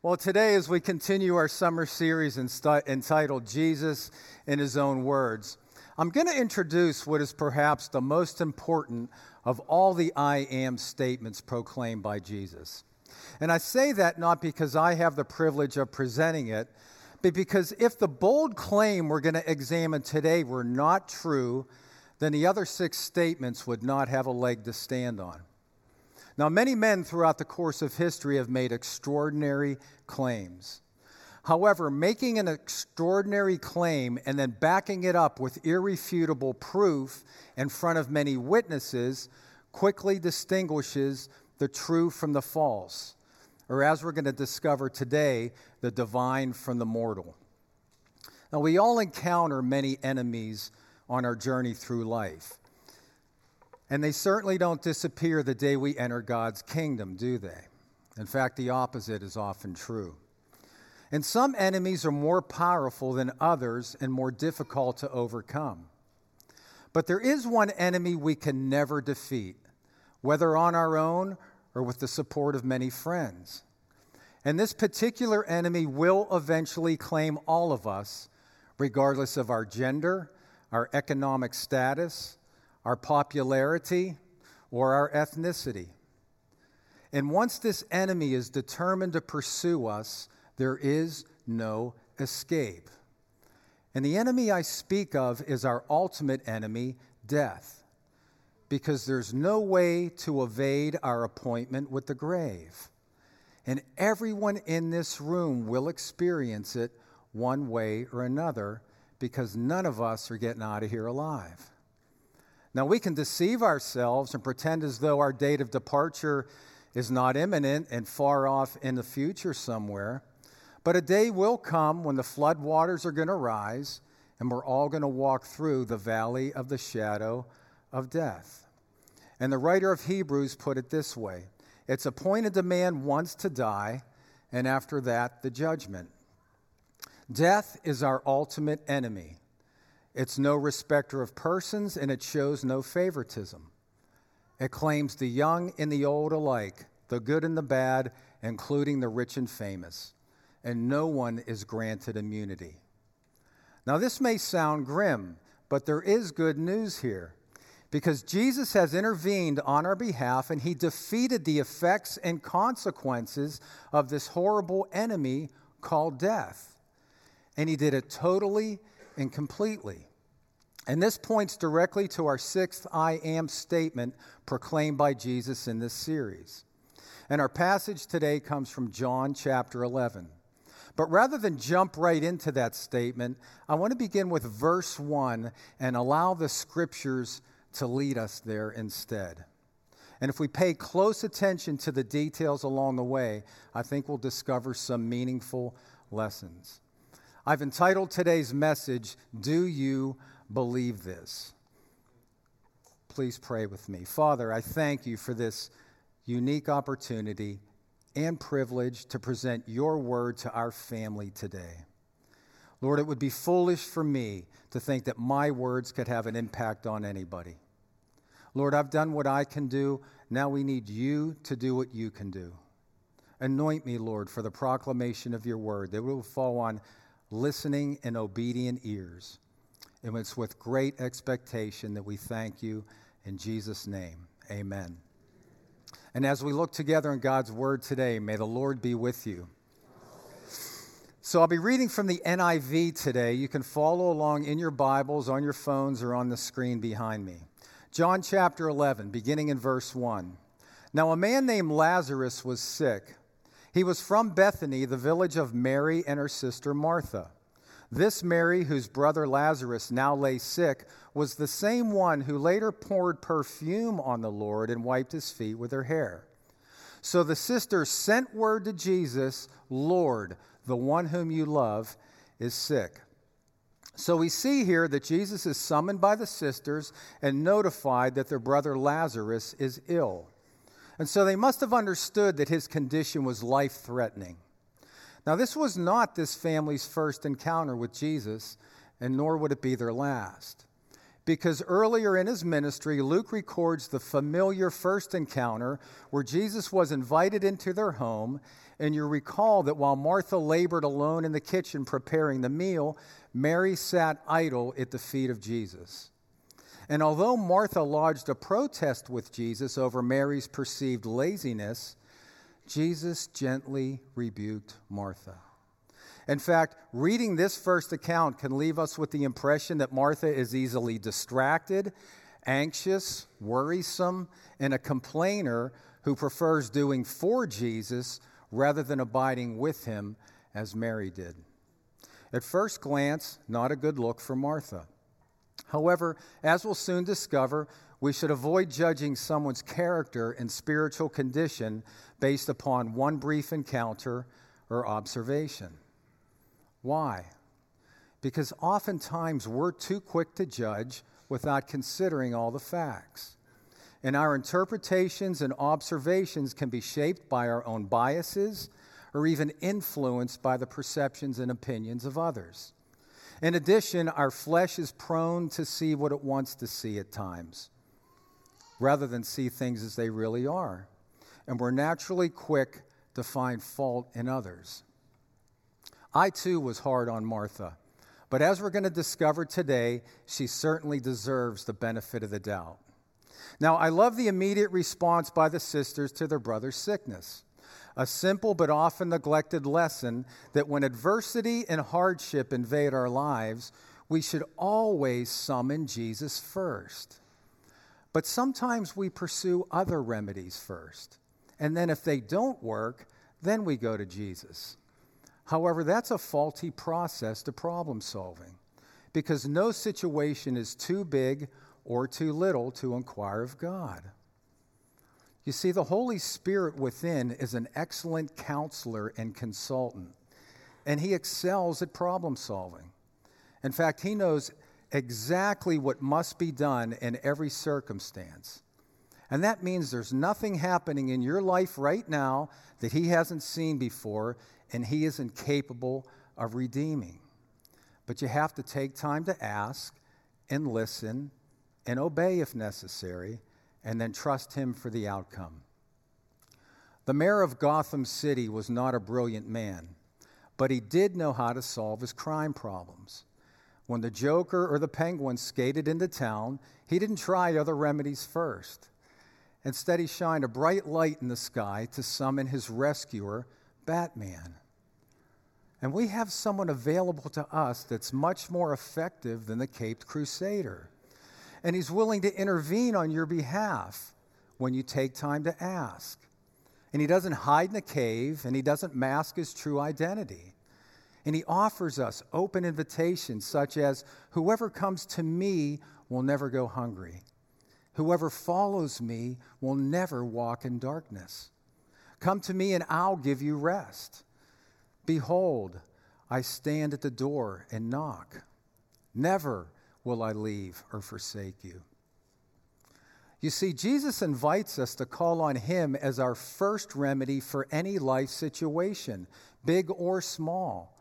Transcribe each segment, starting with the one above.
Well, today, as we continue our summer series entitled Jesus in His Own Words, I'm going to introduce what is perhaps the most important of all the I am statements proclaimed by Jesus. And I say that not because I have the privilege of presenting it, but because if the bold claim we're going to examine today were not true, then the other six statements would not have a leg to stand on. Now, many men throughout the course of history have made extraordinary claims. However, making an extraordinary claim and then backing it up with irrefutable proof in front of many witnesses quickly distinguishes the true from the false, or as we're going to discover today, the divine from the mortal. Now, we all encounter many enemies on our journey through life. And they certainly don't disappear the day we enter God's kingdom, do they? In fact, the opposite is often true. And some enemies are more powerful than others and more difficult to overcome. But there is one enemy we can never defeat, whether on our own or with the support of many friends. And this particular enemy will eventually claim all of us, regardless of our gender, our economic status, our popularity, or our ethnicity. And once this enemy is determined to pursue us, there is no escape. And the enemy I speak of is our ultimate enemy, death, because there's no way to evade our appointment with the grave. And everyone in this room will experience it one way or another because none of us are getting out of here alive. Now, we can deceive ourselves and pretend as though our date of departure is not imminent and far off in the future somewhere. But a day will come when the flood waters are going to rise and we're all going to walk through the valley of the shadow of death. And the writer of Hebrews put it this way It's appointed to man once to die, and after that, the judgment. Death is our ultimate enemy. It's no respecter of persons, and it shows no favoritism. It claims the young and the old alike, the good and the bad, including the rich and famous, and no one is granted immunity. Now, this may sound grim, but there is good news here because Jesus has intervened on our behalf and he defeated the effects and consequences of this horrible enemy called death. And he did it totally and completely. And this points directly to our sixth I am statement proclaimed by Jesus in this series. And our passage today comes from John chapter 11. But rather than jump right into that statement, I want to begin with verse 1 and allow the scriptures to lead us there instead. And if we pay close attention to the details along the way, I think we'll discover some meaningful lessons. I've entitled today's message, Do You Believe This? Please pray with me. Father, I thank you for this unique opportunity and privilege to present your word to our family today. Lord, it would be foolish for me to think that my words could have an impact on anybody. Lord, I've done what I can do. Now we need you to do what you can do. Anoint me, Lord, for the proclamation of your word that will fall on listening and obedient ears. And it's with great expectation that we thank you in Jesus' name. Amen. And as we look together in God's word today, may the Lord be with you. So I'll be reading from the NIV today. You can follow along in your Bibles, on your phones, or on the screen behind me. John chapter 11, beginning in verse 1. Now, a man named Lazarus was sick. He was from Bethany, the village of Mary and her sister Martha. This Mary, whose brother Lazarus now lay sick, was the same one who later poured perfume on the Lord and wiped his feet with her hair. So the sisters sent word to Jesus Lord, the one whom you love, is sick. So we see here that Jesus is summoned by the sisters and notified that their brother Lazarus is ill. And so they must have understood that his condition was life threatening. Now, this was not this family's first encounter with Jesus, and nor would it be their last. Because earlier in his ministry, Luke records the familiar first encounter where Jesus was invited into their home And you recall that while Martha labored alone in the kitchen preparing the meal, Mary sat idle at the feet of Jesus. And although Martha lodged a protest with Jesus over Mary's perceived laziness, Jesus gently rebuked Martha. In fact, reading this first account can leave us with the impression that Martha is easily distracted, anxious, worrisome, and a complainer who prefers doing for Jesus rather than abiding with him as Mary did. At first glance, not a good look for Martha. However, as we'll soon discover, we should avoid judging someone's character and spiritual condition based upon one brief encounter or observation. Why? Because oftentimes we're too quick to judge without considering all the facts. And our interpretations and observations can be shaped by our own biases or even influenced by the perceptions and opinions of others. In addition, our flesh is prone to see what it wants to see at times, rather than see things as they really are. And we're naturally quick to find fault in others. I too was hard on Martha, but as we're going to discover today, she certainly deserves the benefit of the doubt. Now, I love the immediate response by the sisters to their brother's sickness. A simple but often neglected lesson that when adversity and hardship invade our lives, we should always summon Jesus first. But sometimes we pursue other remedies first. And then if they don't work, then we go to Jesus. However, that's a faulty process to problem solving because no situation is too big or too little to inquire of God. You see, the Holy Spirit within is an excellent counselor and consultant, and he excels at problem solving. In fact, he knows exactly what must be done in every circumstance. And that means there's nothing happening in your life right now that he hasn't seen before, and he is incapable of redeeming. But you have to take time to ask and listen and obey if necessary, and then trust Him for the outcome. The mayor of Gotham City was not a brilliant man, but he did know how to solve his crime problems. When the Joker or the Penguin skated into town, he didn't try other remedies first. Instead, he shined a bright light in the sky to summon his rescuer, Batman. And we have someone available to us that's much more effective than the Caped Crusader and He's willing to intervene on your behalf when you take time to ask. And He doesn't hide in a cave, and He doesn't mask His true identity. And He offers us open invitations such as Whoever comes to me will never go hungry. Whoever follows me will never walk in darkness. Come to me, and I'll give you rest. Behold, I stand at the door and knock. Never will I leave or forsake you. You see, Jesus invites us to call on Him as our first remedy for any life situation, big or small,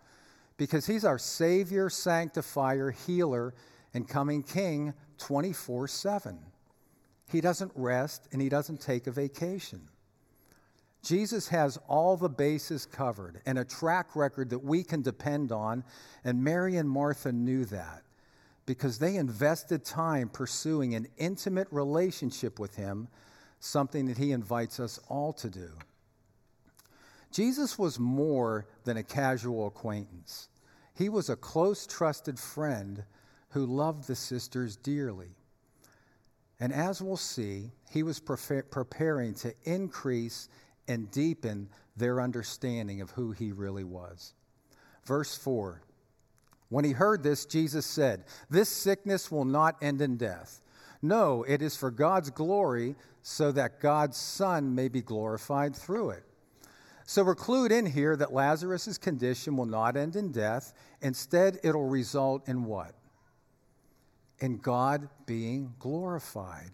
because He's our Savior, Sanctifier, Healer, and coming King 24 7. He doesn't rest and He doesn't take a vacation. Jesus has all the bases covered and a track record that we can depend on, and Mary and Martha knew that because they invested time pursuing an intimate relationship with Him, something that He invites us all to do. Jesus was more than a casual acquaintance, He was a close, trusted friend who loved the sisters dearly. And as we'll see, He was preparing to increase and deepen their understanding of who He really was. Verse 4 when he heard this, Jesus said, This sickness will not end in death. No, it is for God's glory, so that God's Son may be glorified through it. So we're clued in here that Lazarus' condition will not end in death. Instead, it'll result in what? In God being glorified.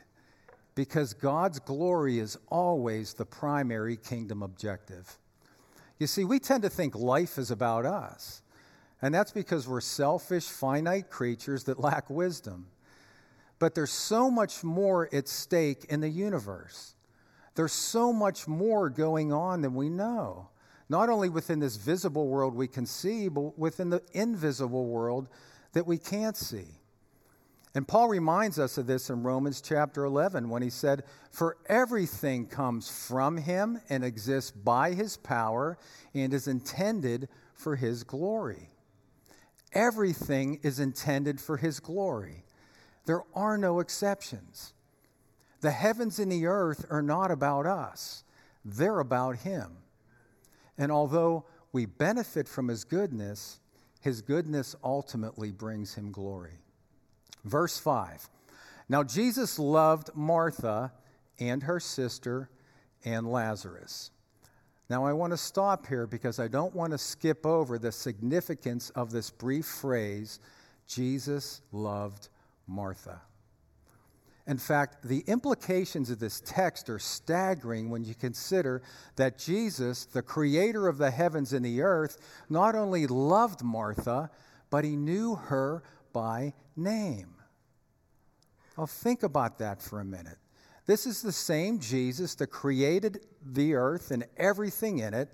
Because God's glory is always the primary kingdom objective. You see, we tend to think life is about us. And that's because we're selfish, finite creatures that lack wisdom. But there's so much more at stake in the universe. There's so much more going on than we know. not only within this visible world we can see, but within the invisible world that we can't see. And Paul reminds us of this in Romans chapter 11 when he said, For everything comes from him and exists by his power and is intended for his glory. Everything is intended for his glory. There are no exceptions. The heavens and the earth are not about us, they're about him. And although we benefit from his goodness, his goodness ultimately brings him glory. Verse 5 Now Jesus loved Martha and her sister and Lazarus. Now, I want to stop here because I don't want to skip over the significance of this brief phrase Jesus loved Martha. In fact, the implications of this text are staggering when you consider that Jesus, the creator of the heavens and the earth, not only loved Martha, but he knew her by name. Well, think about that for a minute. This is the same Jesus that created the earth and everything in it,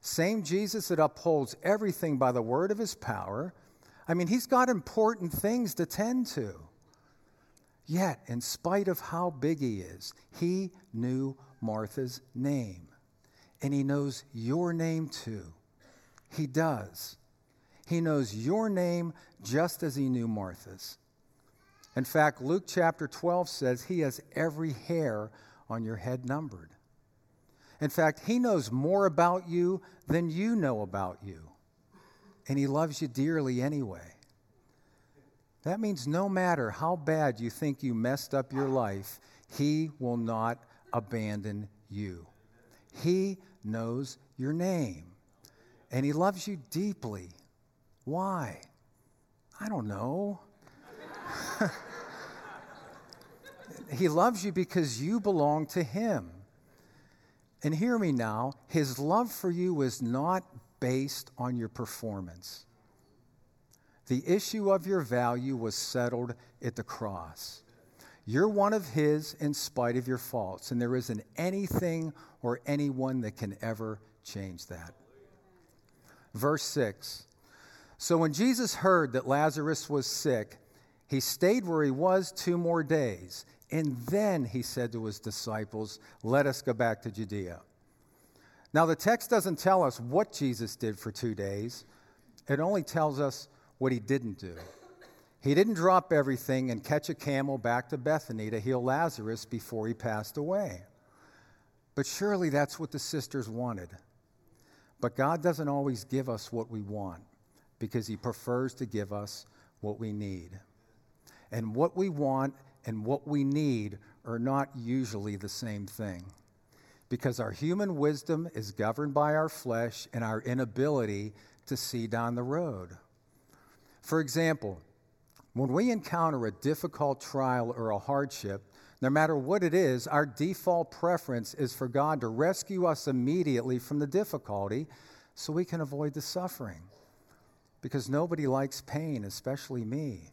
same Jesus that upholds everything by the word of his power. I mean, he's got important things to tend to. Yet, in spite of how big he is, he knew Martha's name. And he knows your name too. He does. He knows your name just as he knew Martha's. In fact, Luke chapter 12 says he has every hair on your head numbered. In fact, he knows more about you than you know about you. And he loves you dearly anyway. That means no matter how bad you think you messed up your life, he will not abandon you. He knows your name. And he loves you deeply. Why? I don't know. he loves you because you belong to him. And hear me now, his love for you is not based on your performance. The issue of your value was settled at the cross. You're one of his in spite of your faults, and there isn't anything or anyone that can ever change that. Verse 6 So when Jesus heard that Lazarus was sick, he stayed where he was two more days. And then he said to his disciples, Let us go back to Judea. Now, the text doesn't tell us what Jesus did for two days, it only tells us what he didn't do. He didn't drop everything and catch a camel back to Bethany to heal Lazarus before he passed away. But surely that's what the sisters wanted. But God doesn't always give us what we want because he prefers to give us what we need. And what we want and what we need are not usually the same thing because our human wisdom is governed by our flesh and our inability to see down the road. For example, when we encounter a difficult trial or a hardship, no matter what it is, our default preference is for God to rescue us immediately from the difficulty so we can avoid the suffering. Because nobody likes pain, especially me.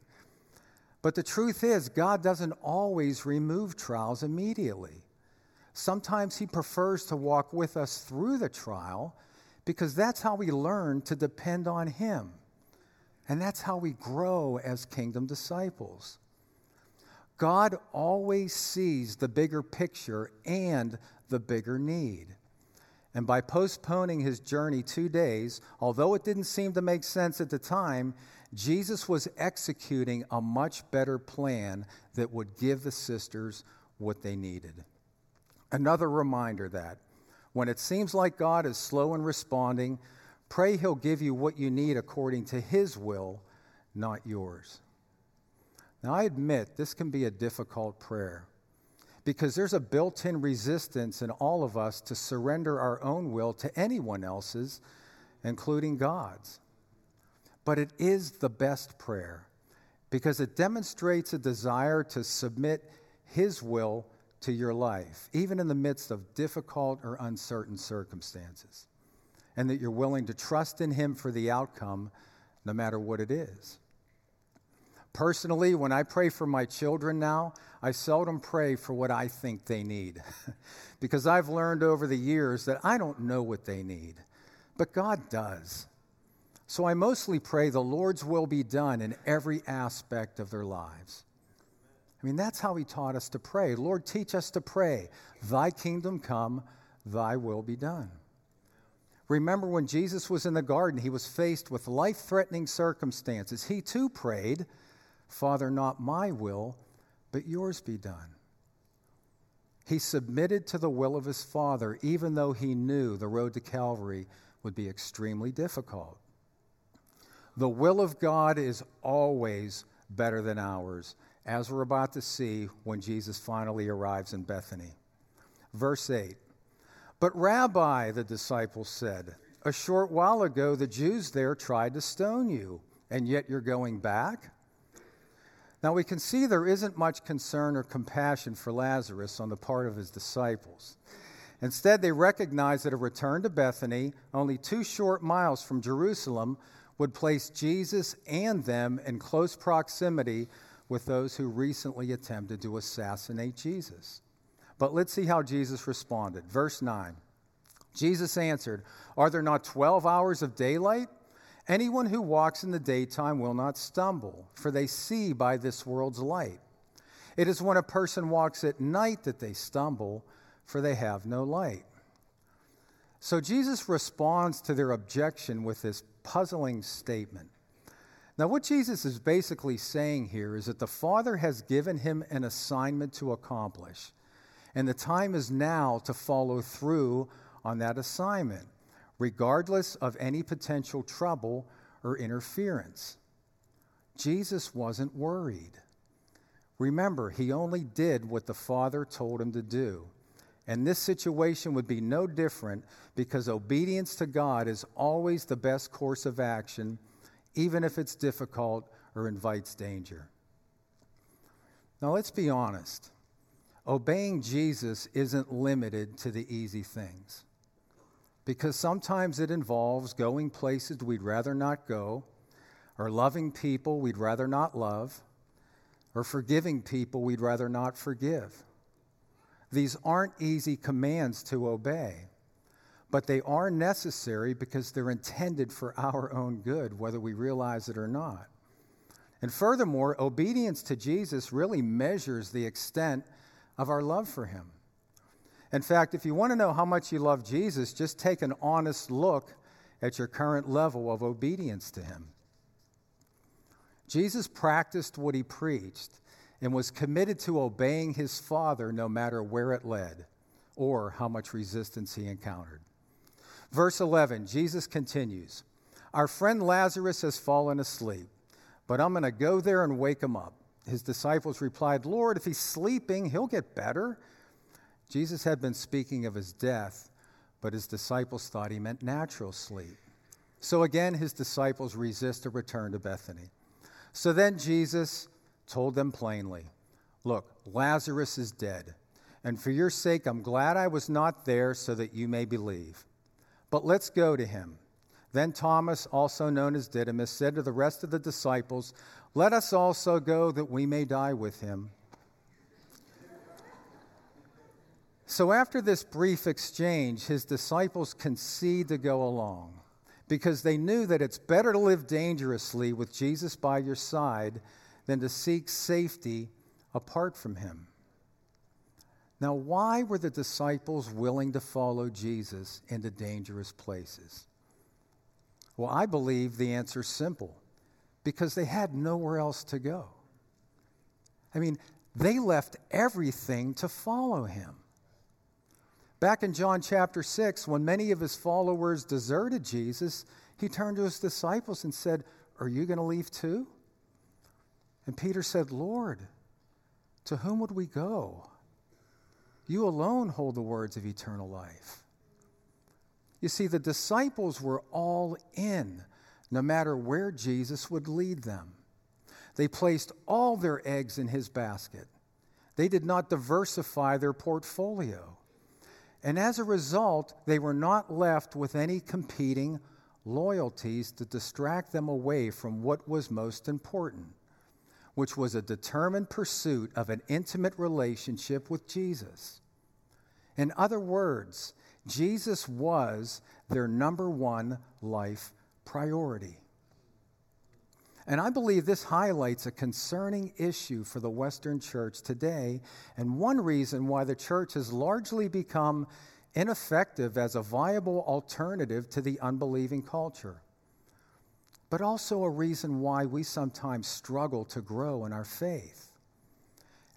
But the truth is, God doesn't always remove trials immediately. Sometimes He prefers to walk with us through the trial because that's how we learn to depend on Him. And that's how we grow as kingdom disciples. God always sees the bigger picture and the bigger need. And by postponing his journey two days, although it didn't seem to make sense at the time, Jesus was executing a much better plan that would give the sisters what they needed. Another reminder that when it seems like God is slow in responding, pray He'll give you what you need according to His will, not yours. Now, I admit this can be a difficult prayer because there's a built in resistance in all of us to surrender our own will to anyone else's, including God's. But it is the best prayer because it demonstrates a desire to submit His will to your life, even in the midst of difficult or uncertain circumstances, and that you're willing to trust in Him for the outcome no matter what it is. Personally, when I pray for my children now, I seldom pray for what I think they need because I've learned over the years that I don't know what they need. but God does. So I mostly pray the Lord's will be done in every aspect of their lives. I mean, that's how he taught us to pray. Lord, teach us to pray, Thy kingdom come, Thy will be done. Remember when Jesus was in the garden, he was faced with life threatening circumstances. He too prayed, Father, not my will, but yours be done. He submitted to the will of his Father, even though he knew the road to Calvary would be extremely difficult. The will of God is always better than ours, as we're about to see when Jesus finally arrives in Bethany. Verse 8 but, Rabbi, the disciples said, a short while ago the Jews there tried to stone you, and yet you're going back? Now we can see there isn't much concern or compassion for Lazarus on the part of his disciples. Instead, they recognize that a return to Bethany, only two short miles from Jerusalem, would place Jesus and them in close proximity with those who recently attempted to assassinate Jesus. But let's see how Jesus responded. Verse 9 Jesus answered, Are there not 12 hours of daylight? Anyone who walks in the daytime will not stumble, for they see by this world's light. It is when a person walks at night that they stumble, for they have no light. So Jesus responds to their objection with this puzzling statement. Now, what Jesus is basically saying here is that the Father has given him an assignment to accomplish. And the time is now to follow through on that assignment, regardless of any potential trouble or interference. Jesus wasn't worried. Remember, he only did what the Father told him to do. And this situation would be no different because obedience to God is always the best course of action, even if it's difficult or invites danger. Now, let's be honest obeying Jesus isn't limited to the easy things. Because sometimes it involves going places we'd rather not go, or loving people we'd rather not love, or forgiving people we'd rather not forgive. These aren't easy commands to obey, but they are necessary because they're intended for our own good, whether we realize it or not. And furthermore, obedience to Jesus really measures the extent of our love for him. In fact, if you want to know how much you love Jesus, just take an honest look at your current level of obedience to him. Jesus practiced what he preached and was committed to obeying his Father no matter where it led or how much resistance he encountered. Verse 11, Jesus continues Our friend Lazarus has fallen asleep, but I'm going to go there and wake him up. His disciples replied, Lord, if he's sleeping, he'll get better. Jesus had been speaking of his death, but his disciples thought he meant natural sleep. So again, his disciples resist a return to Bethany. So then Jesus told them plainly Look, Lazarus is dead, and for your sake, I'm glad I was not there so that you may believe. But let's go to him. Then Thomas, also known as Didymus, said to the rest of the disciples, let us also go that we may die with him. So, after this brief exchange, his disciples concede to go along because they knew that it's better to live dangerously with Jesus by your side than to seek safety apart from him. Now, why were the disciples willing to follow Jesus into dangerous places? Well, I believe the answer is simple because they had nowhere else to go. I mean, they left everything to follow him. Back in John chapter 6, when many of his followers deserted Jesus, he turned to his disciples and said, Are you going to leave too? And Peter said, Lord, to whom would we go? You alone hold the words of eternal life. You see, the disciples were all in no matter where Jesus would lead them. They placed all their eggs in his basket. They did not diversify their portfolio. And as a result, they were not left with any competing loyalties to distract them away from what was most important, which was a determined pursuit of an intimate relationship with Jesus. In other words, Jesus was their number one life priority. And I believe this highlights a concerning issue for the Western church today, and one reason why the church has largely become ineffective as a viable alternative to the unbelieving culture. But also a reason why we sometimes struggle to grow in our faith.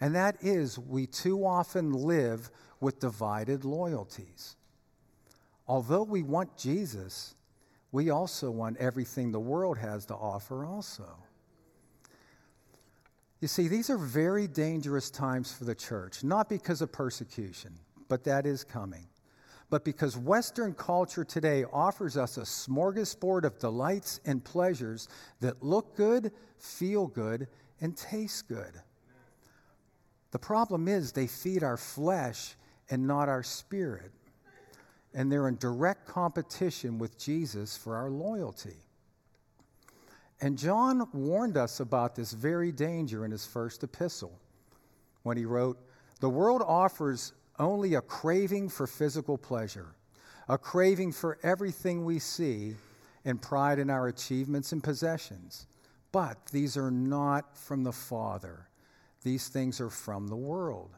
And that is, we too often live with divided loyalties. Although we want Jesus, we also want everything the world has to offer, also. You see, these are very dangerous times for the church, not because of persecution, but that is coming, but because Western culture today offers us a smorgasbord of delights and pleasures that look good, feel good, and taste good. The problem is they feed our flesh and not our spirit and they're in direct competition with Jesus for our loyalty. And John warned us about this very danger in his first epistle when he wrote, The world offers only a craving for physical pleasure, a craving for everything we see, and pride in our achievements and possessions. But these are not from the Father, these things are from the world.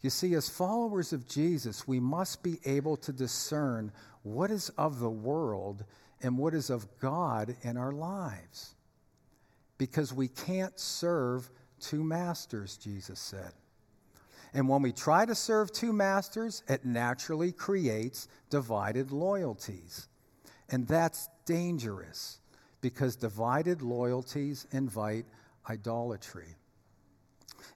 You see, as followers of Jesus, we must be able to discern what is of the world and what is of God in our lives. Because we can't serve two masters, Jesus said. And when we try to serve two masters, it naturally creates divided loyalties. And that's dangerous because divided loyalties invite idolatry.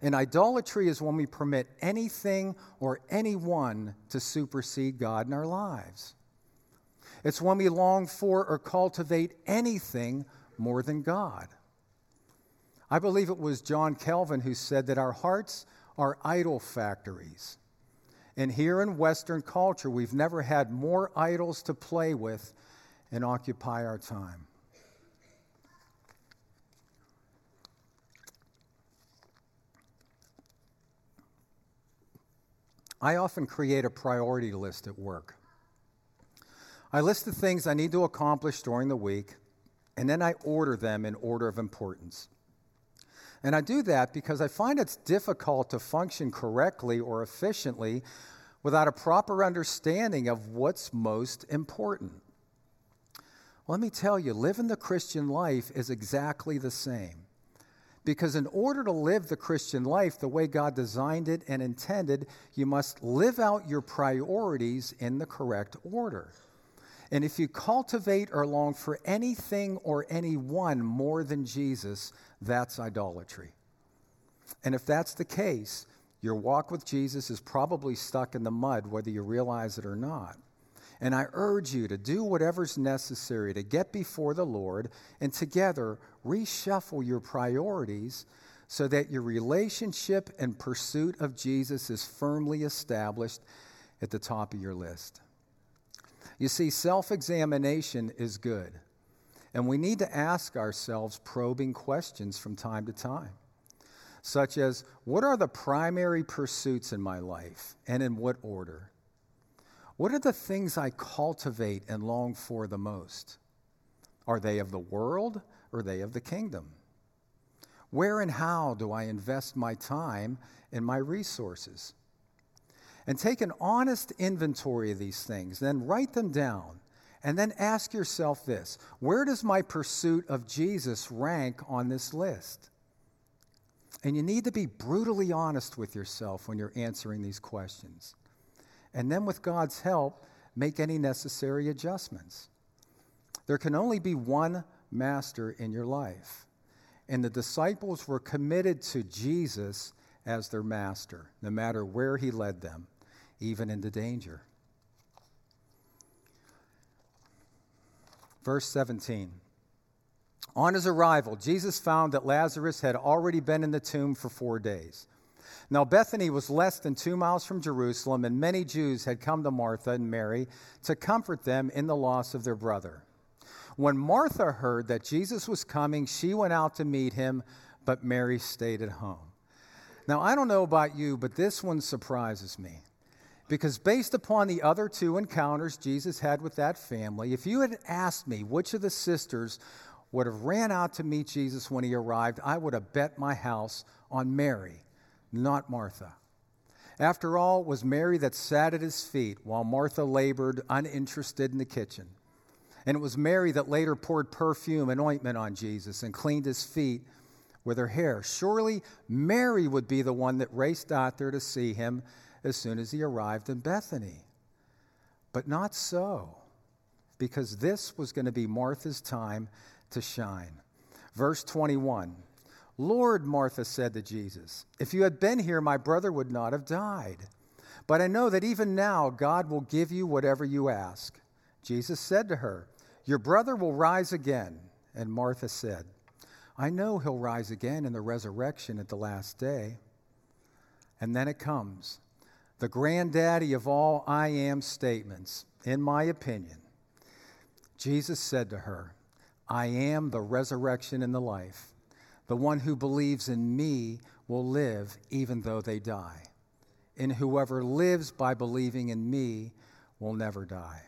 And idolatry is when we permit anything or anyone to supersede God in our lives. It's when we long for or cultivate anything more than God. I believe it was John Calvin who said that our hearts are idol factories. And here in Western culture, we've never had more idols to play with and occupy our time. I often create a priority list at work. I list the things I need to accomplish during the week, and then I order them in order of importance. And I do that because I find it's difficult to function correctly or efficiently without a proper understanding of what's most important. Let me tell you, living the Christian life is exactly the same. Because in order to live the Christian life the way God designed it and intended, you must live out your priorities in the correct order. And if you cultivate or long for anything or anyone more than Jesus, that's idolatry. And if that's the case, your walk with Jesus is probably stuck in the mud, whether you realize it or not. And I urge you to do whatever's necessary to get before the Lord and together reshuffle your priorities so that your relationship and pursuit of Jesus is firmly established at the top of your list. You see, self examination is good, and we need to ask ourselves probing questions from time to time, such as What are the primary pursuits in my life, and in what order? What are the things I cultivate and long for the most? Are they of the world or are they of the kingdom? Where and how do I invest my time and my resources? And take an honest inventory of these things, then write them down, and then ask yourself this where does my pursuit of Jesus rank on this list? And you need to be brutally honest with yourself when you're answering these questions and then with God's help, make any necessary adjustments. There can only be one master in your life. And the disciples were committed to Jesus as their master, no matter where he led them, even into danger. Verse 17. On his arrival, Jesus found that Lazarus had already been in the tomb for four days. Now, Bethany was less than two miles from Jerusalem, and many Jews had come to Martha and Mary to comfort them in the loss of their brother. When Martha heard that Jesus was coming, she went out to meet him, but Mary stayed at home. Now, I don't know about you, but this one surprises me Because based upon the other two encounters Jesus had with that family, if you had asked me which of the sisters would have ran out to meet Jesus when he arrived, I would have bet my house on Mary, not Martha. After all, it was Mary that sat at his feet while Martha labored uninterested in the kitchen. And it was Mary that later poured perfume and ointment on Jesus and cleaned his feet with her hair. Surely Mary would be the one that raced out there to see him as soon as he arrived in Bethany. But not so, because this was going to be Martha's time to shine. Verse 21 Lord, Martha said to Jesus, if you had been here, my brother would not have died. But I know that even now God will give you whatever you ask. Jesus said to her, Your brother will rise again. And Martha said, I know he'll rise again in the resurrection at the last day. And then it comes the granddaddy of all I am statements, in my opinion. Jesus said to her, I am the resurrection and the life. The one who believes in me will live even though they die. And whoever lives by believing in me will never die.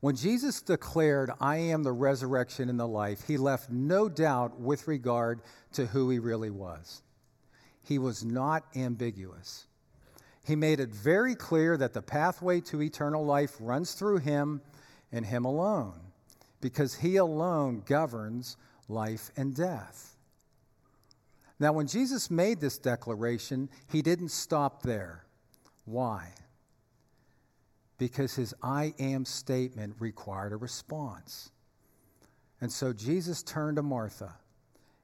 When Jesus declared, I am the resurrection and the life, he left no doubt with regard to who he really was. He was not ambiguous. He made it very clear that the pathway to eternal life runs through him and him alone, because he alone governs life and death. Now, when Jesus made this declaration, he didn't stop there. Why? Because his I am statement required a response. And so Jesus turned to Martha,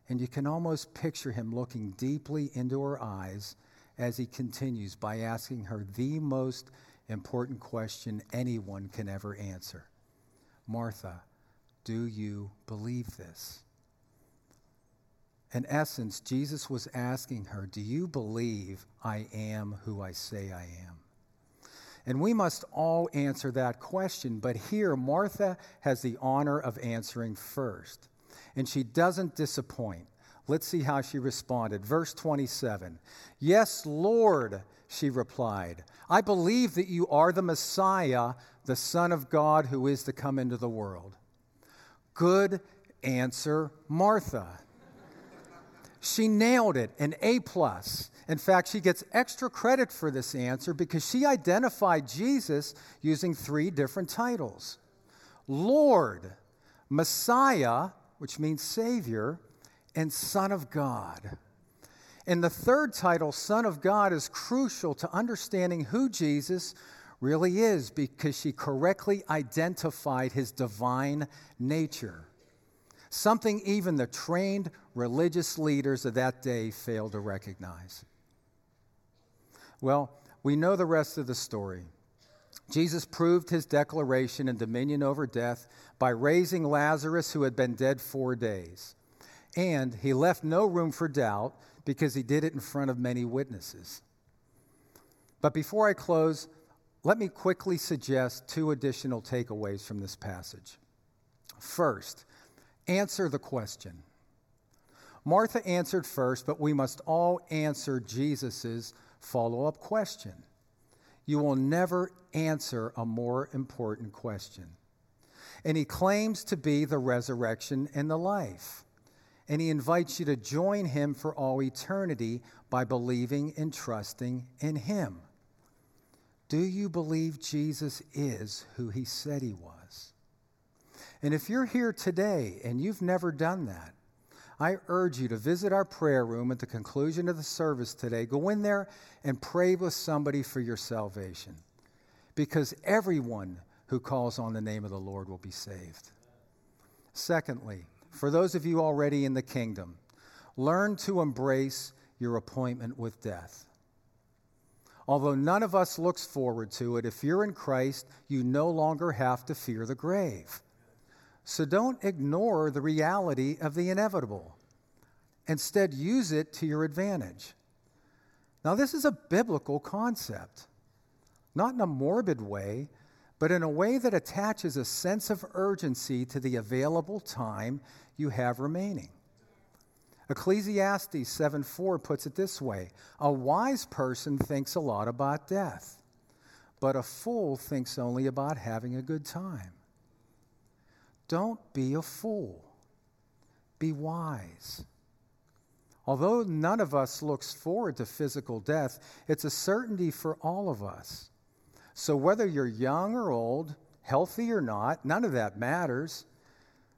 and you can almost picture him looking deeply into her eyes as he continues by asking her the most important question anyone can ever answer Martha, do you believe this? In essence, Jesus was asking her, Do you believe I am who I say I am? And we must all answer that question, but here Martha has the honor of answering first. And she doesn't disappoint. Let's see how she responded. Verse 27 Yes, Lord, she replied. I believe that you are the Messiah, the Son of God who is to come into the world. Good answer, Martha. She nailed it, an A plus. In fact, she gets extra credit for this answer because she identified Jesus using three different titles Lord, Messiah, which means Savior, and Son of God. And the third title, Son of God, is crucial to understanding who Jesus really is because she correctly identified his divine nature something even the trained religious leaders of that day failed to recognize. Well, we know the rest of the story. Jesus proved his declaration and dominion over death by raising Lazarus, who had been dead four days. And he left no room for doubt because he did it in front of many witnesses. But before I close, let me quickly suggest two additional takeaways from this passage. First, answer the question. Martha answered first, but we must all answer Jesus' follow up question. You will never answer a more important question. And he claims to be the resurrection and the life. And he invites you to join him for all eternity by believing and trusting in him. Do you believe Jesus is who he said he was? And if you're here today and you've never done that, I urge you to visit our prayer room at the conclusion of the service today. Go in there and pray with somebody for your salvation. Because everyone who calls on the name of the Lord will be saved. Secondly, for those of you already in the kingdom, learn to embrace your appointment with death. Although none of us looks forward to it, if you're in Christ, you no longer have to fear the grave. So don't ignore the reality of the inevitable. Instead, use it to your advantage. Now, this is a biblical concept, not in a morbid way, but in a way that attaches a sense of urgency to the available time you have remaining. Ecclesiastes 7:4 puts it this way: A wise person thinks a lot about death. but a fool thinks only about having a good time. Don't be a fool. Be wise. Although none of us looks forward to physical death, it's a certainty for all of us. So whether you're young or old, healthy or not, none of that matters.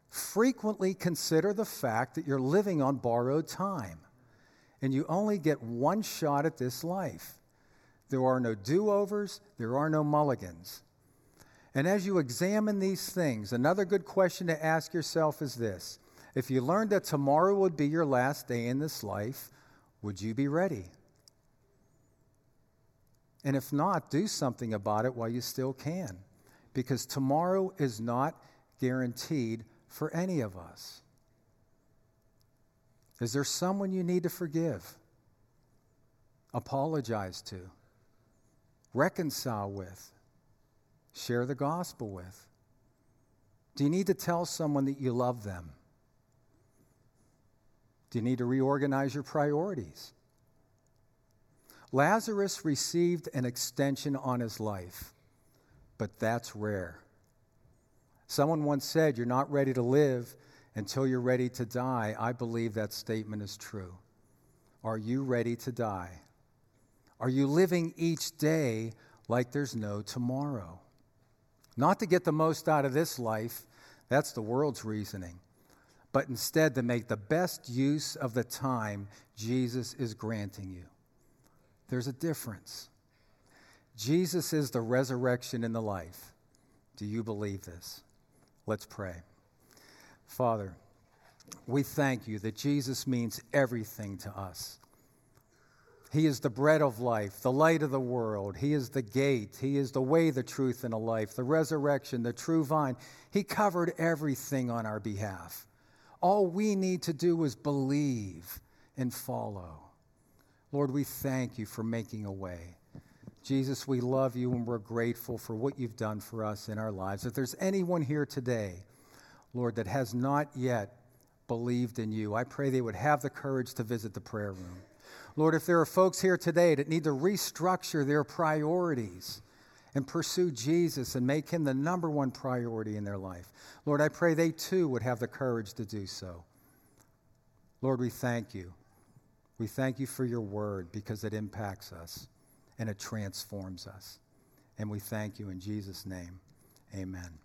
Frequently consider the fact that you're living on borrowed time and you only get one shot at this life. There are no do overs, there are no mulligans. And as you examine these things, another good question to ask yourself is this If you learned that tomorrow would be your last day in this life, would you be ready? And if not, do something about it while you still can, because tomorrow is not guaranteed for any of us. Is there someone you need to forgive, apologize to, reconcile with, share the gospel with? Do you need to tell someone that you love them? Do you need to reorganize your priorities? Lazarus received an extension on his life, but that's rare. Someone once said, You're not ready to live until you're ready to die. I believe that statement is true. Are you ready to die? Are you living each day like there's no tomorrow? Not to get the most out of this life, that's the world's reasoning, but instead to make the best use of the time Jesus is granting you. There's a difference. Jesus is the resurrection and the life. Do you believe this? Let's pray. Father, we thank you that Jesus means everything to us. He is the bread of life, the light of the world. He is the gate. He is the way, the truth, and the life, the resurrection, the true vine. He covered everything on our behalf. All we need to do is believe and follow. Lord, we thank you for making a way. Jesus, we love you and we're grateful for what you've done for us in our lives. If there's anyone here today, Lord, that has not yet believed in you, I pray they would have the courage to visit the prayer room. Lord, if there are folks here today that need to restructure their priorities and pursue Jesus and make him the number one priority in their life, Lord, I pray they too would have the courage to do so. Lord, we thank you. We thank you for your word because it impacts us and it transforms us. And we thank you in Jesus' name. Amen.